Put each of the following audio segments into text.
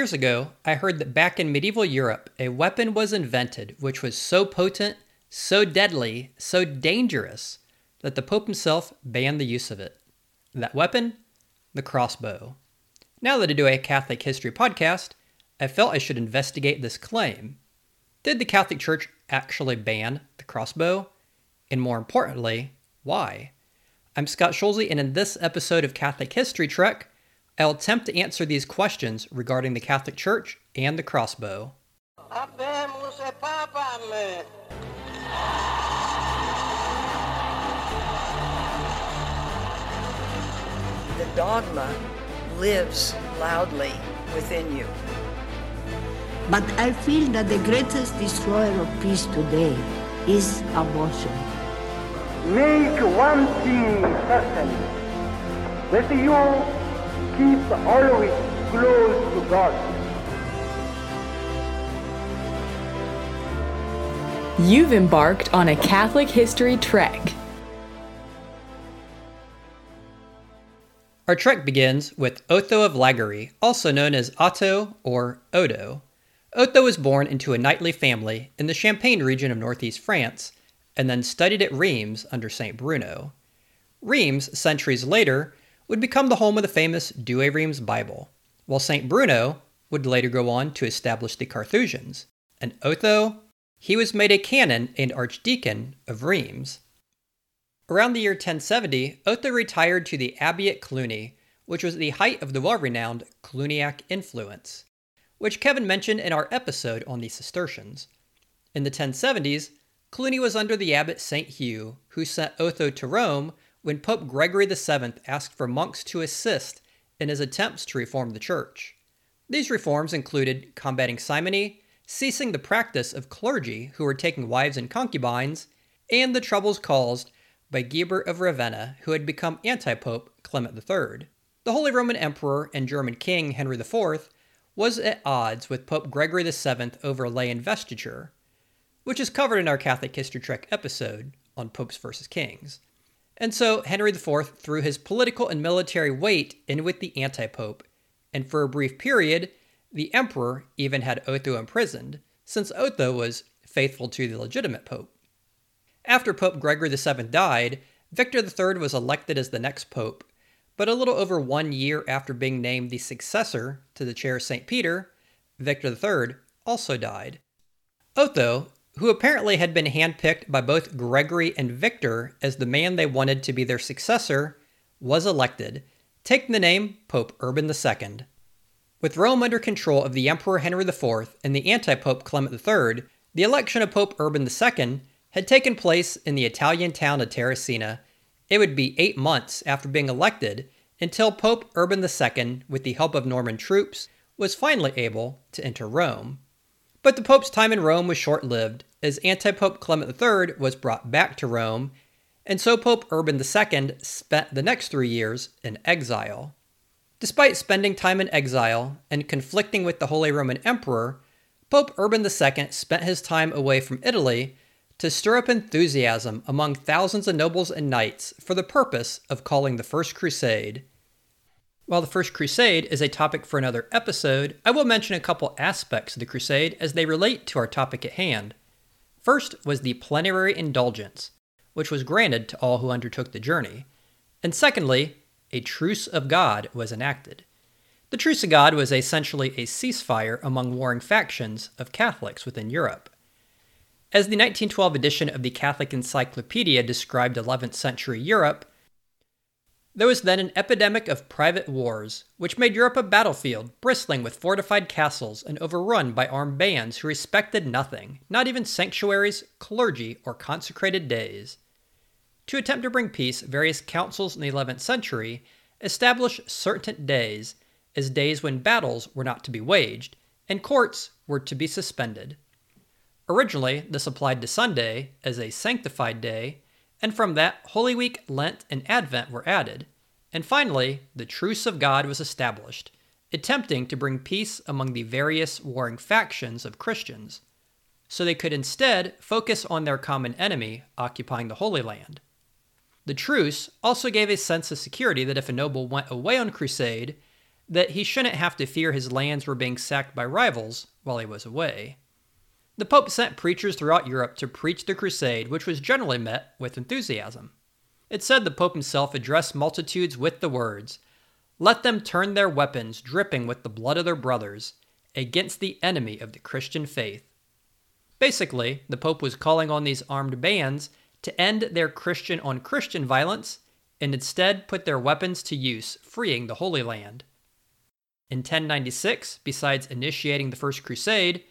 Years ago, I heard that back in medieval Europe, a weapon was invented which was so potent, so deadly, so dangerous that the Pope himself banned the use of it. That weapon? The crossbow. Now that I do a Catholic history podcast, I felt I should investigate this claim. Did the Catholic Church actually ban the crossbow? And more importantly, why? I'm Scott Schulze, and in this episode of Catholic History Trek, I'll attempt to answer these questions regarding the Catholic Church and the crossbow. The dogma lives loudly within you. But I feel that the greatest destroyer of peace today is abortion. Make one thing certain that you keep always close to God. You've embarked on a Catholic history trek. Our trek begins with Otho of Lagery, also known as Otto or Odo. Otho was born into a knightly family in the Champagne region of northeast France and then studied at Reims under St. Bruno. Reims, centuries later, would become the home of the famous Douay Reims Bible, while St. Bruno would later go on to establish the Carthusians. And Otho, he was made a canon and archdeacon of Rheims. Around the year 1070, Otho retired to the abbey at Cluny, which was the height of the well renowned Cluniac influence which Kevin mentioned in our episode on the Cistercians. In the 1070s, Cluny was under the abbot St. Hugh, who sent Otho to Rome when Pope Gregory VII asked for monks to assist in his attempts to reform the church. These reforms included combating simony, ceasing the practice of clergy who were taking wives and concubines, and the troubles caused by Guibert of Ravenna, who had become anti Pope Clement III. The Holy Roman Emperor and German King Henry IV was at odds with Pope Gregory VII over lay investiture, which is covered in our Catholic History Trek episode on popes versus kings. And so Henry IV threw his political and military weight in with the anti pope, and for a brief period, the emperor even had Otho imprisoned, since Otho was faithful to the legitimate pope. After Pope Gregory VII died, Victor III was elected as the next pope, but a little over one year after being named the successor to the chair of St. Peter, Victor III also died. Otho, who apparently had been handpicked by both Gregory and Victor as the man they wanted to be their successor, was elected, taking the name Pope Urban II. With Rome under control of the Emperor Henry IV and the anti Pope Clement III, the election of Pope Urban II had taken place in the Italian town of Terracina it would be eight months after being elected until Pope Urban II, with the help of Norman troops, was finally able to enter Rome. But the Pope's time in Rome was short lived, as anti Pope Clement III was brought back to Rome, and so Pope Urban II spent the next three years in exile. Despite spending time in exile and conflicting with the Holy Roman Emperor, Pope Urban II spent his time away from Italy to stir up enthusiasm among thousands of nobles and knights for the purpose of calling the First Crusade. While the First Crusade is a topic for another episode, I will mention a couple aspects of the Crusade as they relate to our topic at hand. First was the plenary indulgence, which was granted to all who undertook the journey. And secondly, a Truce of God was enacted. The Truce of God was essentially a ceasefire among warring factions of Catholics within Europe. As the 1912 edition of the Catholic Encyclopedia described 11th century Europe, there was then an epidemic of private wars, which made Europe a battlefield bristling with fortified castles and overrun by armed bands who respected nothing, not even sanctuaries, clergy, or consecrated days. To attempt to bring peace, various councils in the 11th century established certain days as days when battles were not to be waged and courts were to be suspended. Originally, this applied to Sunday as a sanctified day, and from that, Holy Week, Lent, and Advent were added. And finally, the Truce of God was established, attempting to bring peace among the various warring factions of Christians, so they could instead focus on their common enemy occupying the Holy Land. The truce also gave a sense of security that if a noble went away on crusade, that he shouldn't have to fear his lands were being sacked by rivals while he was away. The Pope sent preachers throughout Europe to preach the crusade, which was generally met with enthusiasm. It said the Pope himself addressed multitudes with the words, Let them turn their weapons, dripping with the blood of their brothers, against the enemy of the Christian faith. Basically, the Pope was calling on these armed bands to end their Christian on Christian violence and instead put their weapons to use, freeing the Holy Land. In 1096, besides initiating the First Crusade,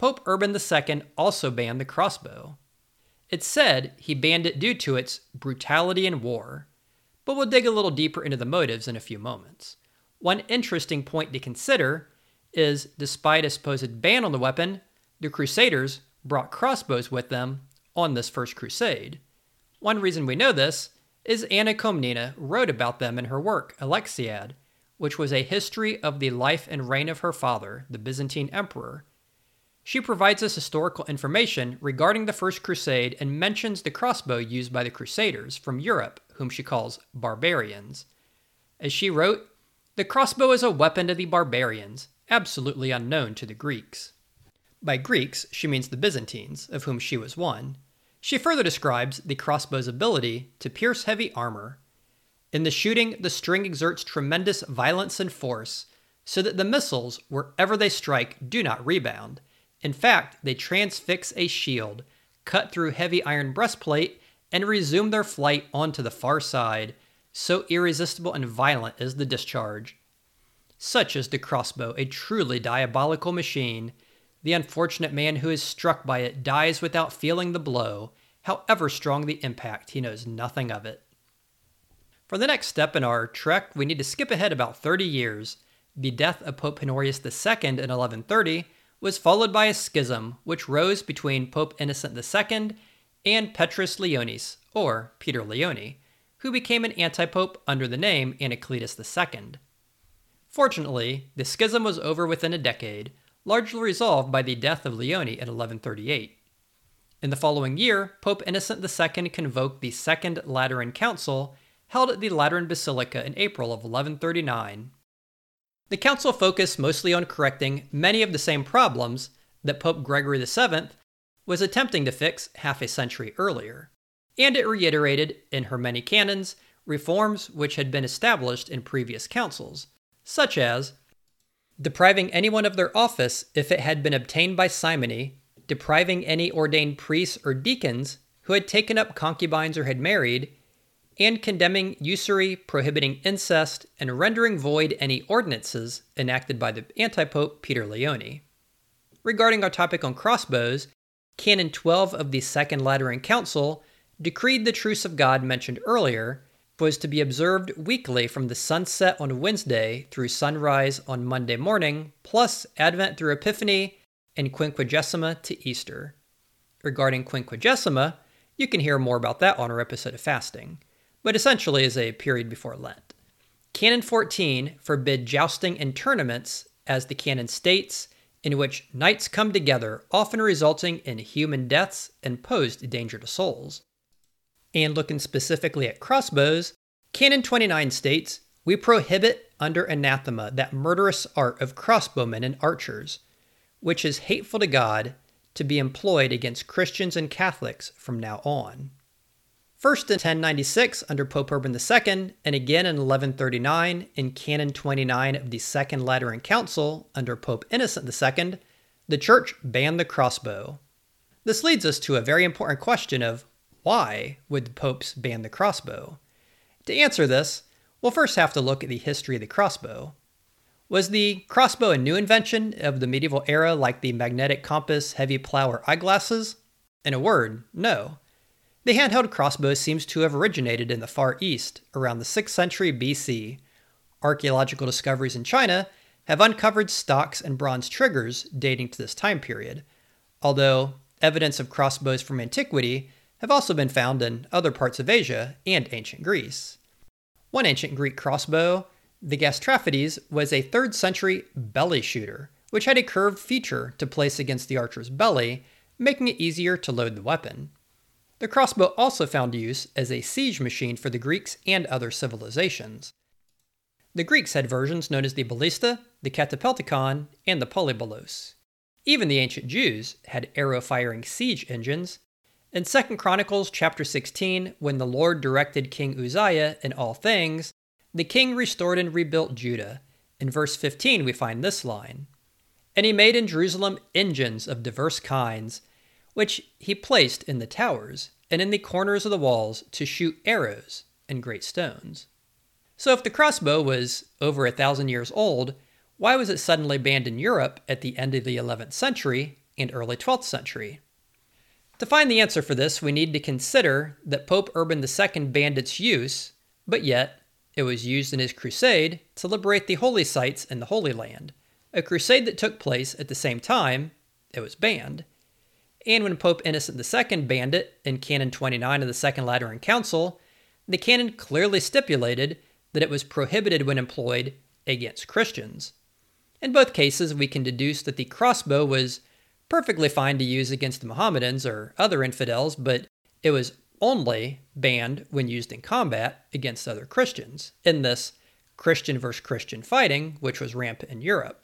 Pope Urban II also banned the crossbow. It's said he banned it due to its brutality in war, but we'll dig a little deeper into the motives in a few moments. One interesting point to consider is despite a supposed ban on the weapon, the Crusaders brought crossbows with them on this first crusade. One reason we know this is Anna Komnene wrote about them in her work, Alexiad, which was a history of the life and reign of her father, the Byzantine emperor. She provides us historical information regarding the First Crusade and mentions the crossbow used by the Crusaders from Europe, whom she calls barbarians. As she wrote, the crossbow is a weapon of the barbarians, absolutely unknown to the Greeks. By Greeks, she means the Byzantines, of whom she was one. She further describes the crossbow's ability to pierce heavy armor. In the shooting, the string exerts tremendous violence and force, so that the missiles, wherever they strike, do not rebound. In fact, they transfix a shield, cut through heavy iron breastplate, and resume their flight onto the far side. So irresistible and violent is the discharge. Such is the crossbow, a truly diabolical machine the unfortunate man who is struck by it dies without feeling the blow. However strong the impact, he knows nothing of it. For the next step in our trek, we need to skip ahead about 30 years. The death of Pope Honorius II in 1130 was followed by a schism which rose between Pope Innocent II and Petrus Leonis, or Peter Leone, who became an antipope under the name Anacletus II. Fortunately, the schism was over within a decade, largely resolved by the death of Leone in 1138. In the following year, Pope Innocent II convoked the Second Lateran Council, held at the Lateran Basilica in April of 1139. The council focused mostly on correcting many of the same problems that Pope Gregory VII was attempting to fix half a century earlier, and it reiterated in her many canons reforms which had been established in previous councils, such as depriving anyone of their office if it had been obtained by simony, depriving any ordained priests or deacons who had taken up concubines or had married, and condemning usury, prohibiting incest, and rendering void any ordinances enacted by the antipope Peter Leone. Regarding our topic on crossbows, Canon 12 of the Second Lateran Council decreed the truce of God mentioned earlier was to be observed weekly from the sunset on Wednesday through sunrise on Monday morning, plus Advent through Epiphany and Quinquagesima to Easter. Regarding Quinquagesima, you can hear more about that on our episode of fasting, but essentially is a period before Lent. Canon 14 forbid jousting and tournaments, as the canon states, in which knights come together, often resulting in human deaths and posed danger to souls. And looking specifically at crossbows, Canon 29 states, We prohibit under anathema that murderous art of crossbowmen and archers, which is hateful to God, to be employed against Christians and Catholics from now on. First in 1096 under Pope Urban II, and again in 1139 in Canon 29 of the Second Lateran Council under Pope Innocent II, the Church banned the crossbow. This leads us to a very important question of why would the popes ban the crossbow? To answer this, we'll first have to look at the history of the crossbow. Was the crossbow a new invention of the medieval era like the magnetic compass, heavy plow, or eyeglasses? In a word, no. The handheld crossbow seems to have originated in the Far East around the 6th century BC. Archaeological discoveries in China have uncovered stocks and bronze triggers dating to this time period, although evidence of crossbows from antiquity have also been found in other parts of Asia and ancient Greece. One ancient Greek crossbow, the Gastraphetes, was a 3rd century belly shooter, which had a curved feature to place against the archer's belly, making it easier to load the weapon. The crossbow also found use as a siege machine for the Greeks and other civilizations. The Greeks had versions known as the ballista, the katapeltikon, and the polybolos. Even the ancient Jews had arrow-firing siege engines. In 2 Chronicles chapter 16, when the Lord directed King Uzziah in all things, the king restored and rebuilt Judah. In verse 15 we find this line, And he made in Jerusalem engines of diverse kinds, which he placed in the towers and in the corners of the walls to shoot arrows and great stones. So, if the crossbow was over a thousand years old, why was it suddenly banned in Europe at the end of the 11th century and early 12th century? To find the answer for this, we need to consider that Pope Urban II banned its use, but yet it was used in his crusade to liberate the holy sites in the Holy Land, a crusade that took place at the same time it was banned. And when Pope Innocent II banned it in Canon 29 of the Second Lateran Council, the canon clearly stipulated that it was prohibited when employed against Christians. In both cases, we can deduce that the crossbow was perfectly fine to use against the Mohammedans or other infidels, but it was only banned when used in combat against other Christians, in this Christian versus Christian fighting, which was rampant in Europe.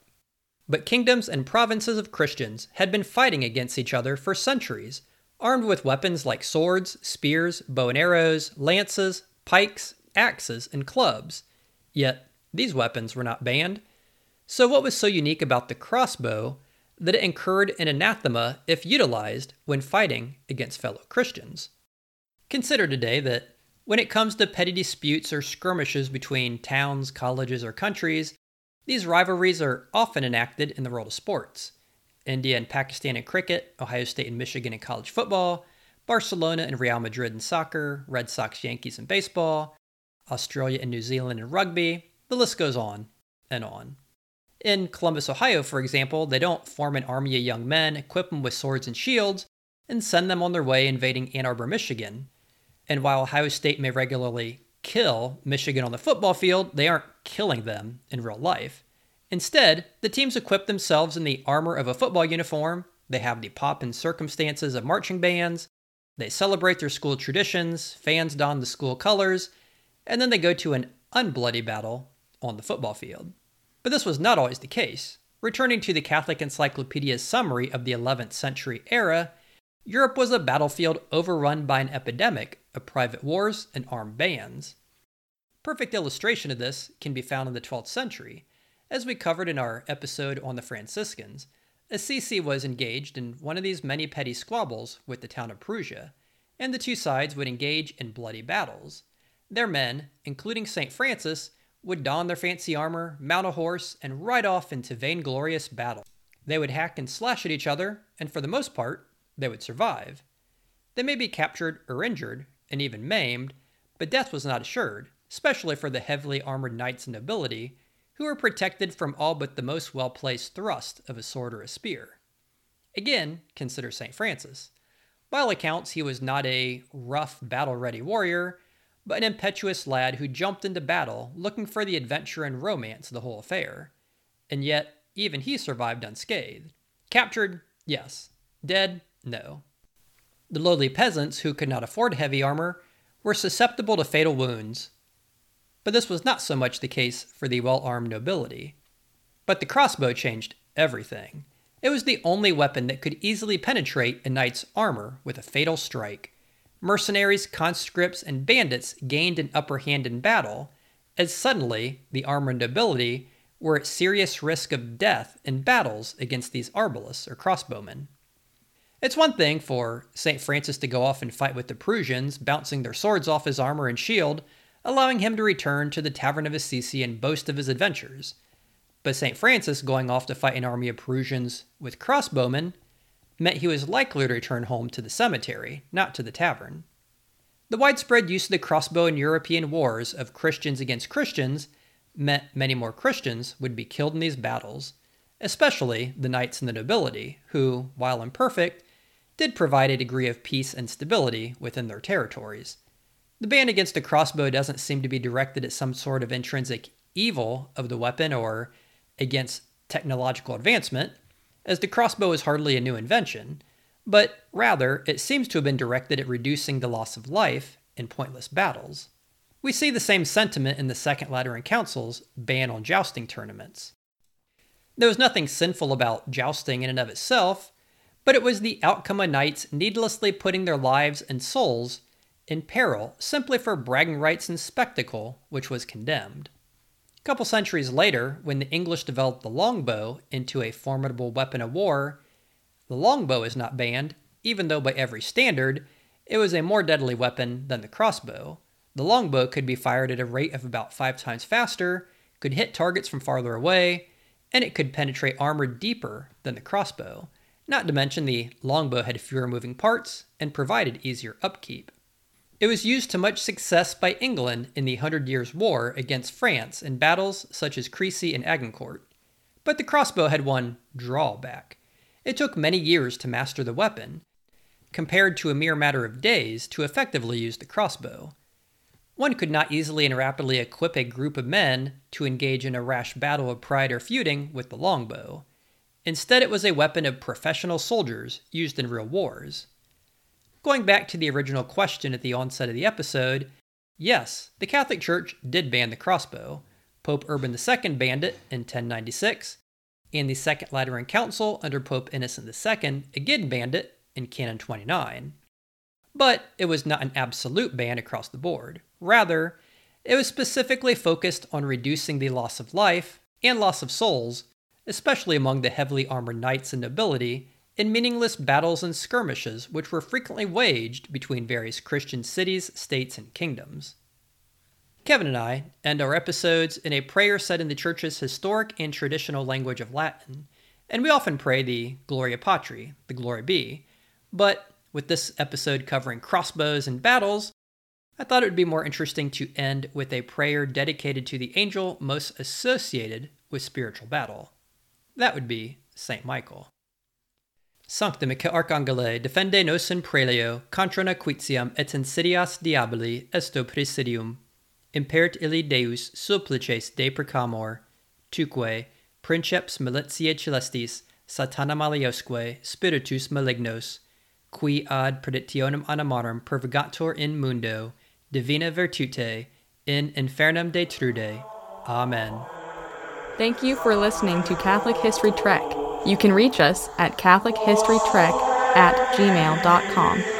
But kingdoms and provinces of Christians had been fighting against each other for centuries, armed with weapons like swords, spears, bow and arrows, lances, pikes, axes, and clubs. Yet, these weapons were not banned. So, what was so unique about the crossbow that it incurred an anathema if utilized when fighting against fellow Christians? Consider today that when it comes to petty disputes or skirmishes between towns, colleges, or countries, these rivalries are often enacted in the world of sports. India and Pakistan in cricket, Ohio State and Michigan in college football, Barcelona and Real Madrid in soccer, Red Sox Yankees in baseball, Australia and New Zealand in rugby, the list goes on and on. In Columbus, Ohio, for example, they don't form an army of young men, equip them with swords and shields, and send them on their way invading Ann Arbor, Michigan. And while Ohio State may regularly kill Michigan on the football field, they aren't killing them in real life. Instead, the teams equip themselves in the armor of a football uniform, they have the pomp and circumstances of marching bands, they celebrate their school traditions, fans don the school colors, and then they go to an unbloody battle on the football field. But this was not always the case. Returning to the Catholic Encyclopedia's summary of the 11th century era, Europe was a battlefield overrun by an epidemic of private wars and armed bands. Perfect illustration of this can be found in the 12th century. As we covered in our episode on the Franciscans, Assisi was engaged in one of these many petty squabbles with the town of Perugia, and the two sides would engage in bloody battles. Their men, including St. Francis, would don their fancy armor, mount a horse, and ride off into vainglorious battle. They would hack and slash at each other, and for the most part, they would survive. They may be captured or injured, and even maimed, but death was not assured, especially for the heavily armored knights and nobility, who were protected from all but the most well placed thrust of a sword or a spear. Again, consider St. Francis. By all accounts, he was not a rough, battle ready warrior, but an impetuous lad who jumped into battle looking for the adventure and romance of the whole affair. And yet, even he survived unscathed. Captured? Yes. Dead? No. The lowly peasants who could not afford heavy armor were susceptible to fatal wounds. But this was not so much the case for the well armed nobility. But the crossbow changed everything. It was the only weapon that could easily penetrate a knight's armor with a fatal strike mercenaries, conscripts, and bandits gained an upper hand in battle, as suddenly the armored nobility were at serious risk of death in battles against these arbalists or crossbowmen. It's one thing for St. Francis to go off and fight with the Perugians, bouncing their swords off his armor and shield, allowing him to return to the Tavern of Assisi and boast of his adventures. But St. Francis going off to fight an army of Perugians with crossbowmen meant he was likely to return home to the cemetery, not to the tavern. The widespread use of the crossbow in European wars of Christians against Christians meant many more Christians would be killed in these battles, especially the knights and the nobility, who, while imperfect, did provide a degree of peace and stability within their territories. The ban against the crossbow doesn't seem to be directed at some sort of intrinsic evil of the weapon or against technological advancement, as the crossbow is hardly a new invention, but rather it seems to have been directed at reducing the loss of life in pointless battles. We see the same sentiment in the Second Lateran Council's ban on jousting tournaments. There was nothing sinful about jousting in and of itself, but it was the outcome of knights needlessly putting their lives and souls in peril simply for bragging rights and spectacle, which was condemned. A couple centuries later, when the English developed the longbow into a formidable weapon of war, the longbow is not banned, even though by every standard, it was a more deadly weapon than the crossbow. The longbow could be fired at a rate of about five times faster, could hit targets from farther away, and it could penetrate armor deeper than the crossbow. Not to mention the longbow had fewer moving parts and provided easier upkeep. It was used to much success by England in the Hundred Years' War against France in battles such as Crecy and Agincourt. But the crossbow had one drawback. It took many years to master the weapon, compared to a mere matter of days to effectively use the crossbow. One could not easily and rapidly equip a group of men to engage in a rash battle of pride or feuding with the longbow. Instead, it was a weapon of professional soldiers used in real wars. Going back to the original question at the onset of the episode, yes, the Catholic Church did ban the crossbow. Pope Urban II banned it in 1096, and the Second Lateran Council under Pope Innocent II again banned it in Canon 29. But it was not an absolute ban across the board. Rather, it was specifically focused on reducing the loss of life and loss of souls, especially among the heavily armored knights and nobility in meaningless battles and skirmishes which were frequently waged between various Christian cities, states, and kingdoms. Kevin and I end our episodes in a prayer said in the Church's historic and traditional language of Latin, and we often pray the Gloria Patri, the Glory Be, but with this episode covering crossbows and battles, I thought it would be more interesting to end with a prayer dedicated to the angel most associated with spiritual battle. That would be St. Michael. Sancte Michael Arcangele, defende nos in prelio, contra nequitiam et insidias diaboli, esto presidium. Impert illi Deus supplices de precamor, tuque, princeps militiae celestis, satana maliosque, spiritus malignos, qui ad predictionem animarum pervigator in mundo, divina virtute, in infernum detrude. Amen. Thank you for listening to Catholic History Trek. You can reach us at CatholicHistoryTrek at gmail.com.